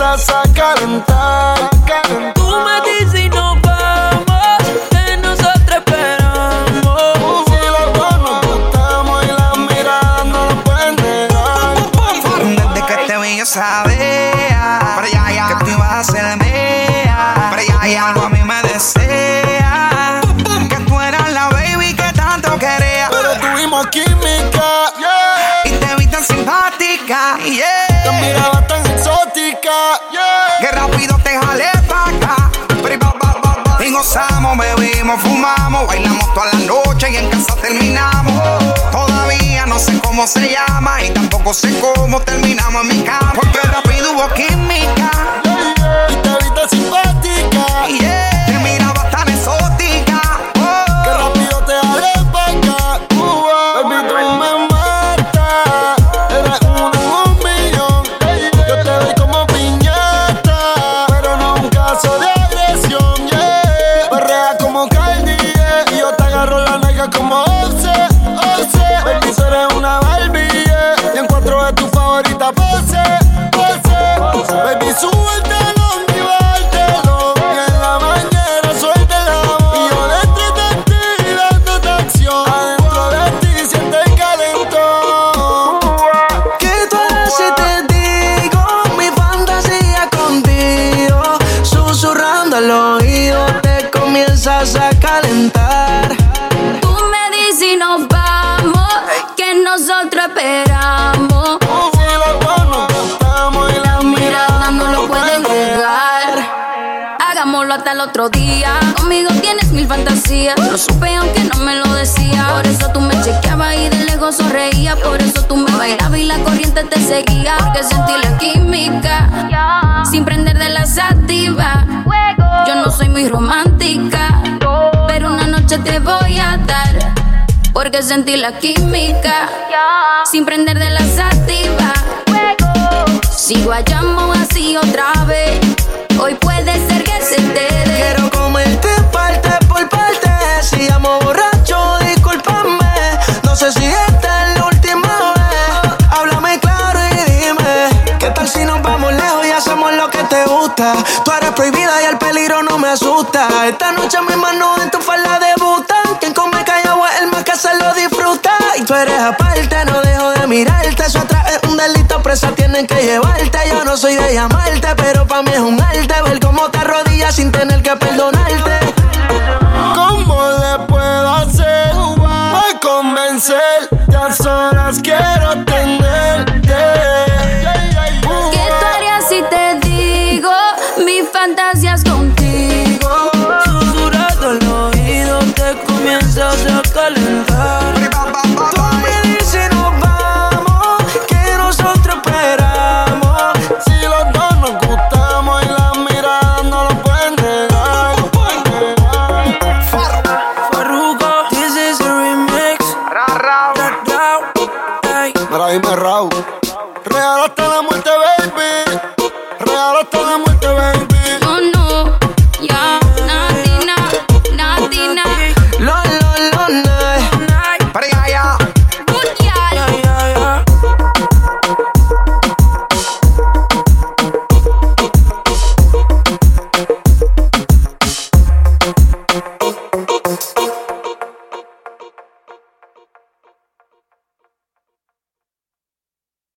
Comienzas a calentar. Tú me dices y nos vamos, que nosotros esperamos. Si los dos nos gustamos y las miradas no lo pueden negar. Desde que te vi yo sabía Pero ya, ya Que tú ibas a ser mía Pero ya, ya Algo a mí me desea Que tú eras la baby que tanto quería Pero tuvimos química, yeah. Y te vi tan simpática, yeah Te miraba tan Que rápido te jalé pa' acá. Y gozamos, bebimos, fumamos Bailamos toda la noche y en casa terminamos. Todavía no sé cómo se llama Y tampoco sé cómo terminamos en mi cama. Porque rápido hubo química comienzas a calentar. Tú me dices y nos vamos, que nosotros esperamos. Y las Miradas no lo pueden negar. Hagámoslo hasta el otro día. Conmigo tienes mil fantasías. Lo supe aunque no me lo decía. Por eso tú me chequeabas y de lejos sonreía. Por eso tú me bailabas y la corriente te seguía. Porque sentí la Romántica. Pero una noche te voy a dar. Porque sentí la química. Sin prender de la sativa. Sigo llamo así otra vez. Hoy puede ser que se te dé. Quiero comerte parte por parte. Si amo prohibida y el peligro no me asusta. Esta noche mis manos en tu falda debutan. Quien come callado es el más que se lo disfruta. Y tú eres aparte, no dejo de mirarte. Eso atrás es un delito, presa tienen que llevarte. Yo no soy de llamarte, pero para mí es un arte ver cómo te arrodillas sin tener que perdonarte. ¿Cómo le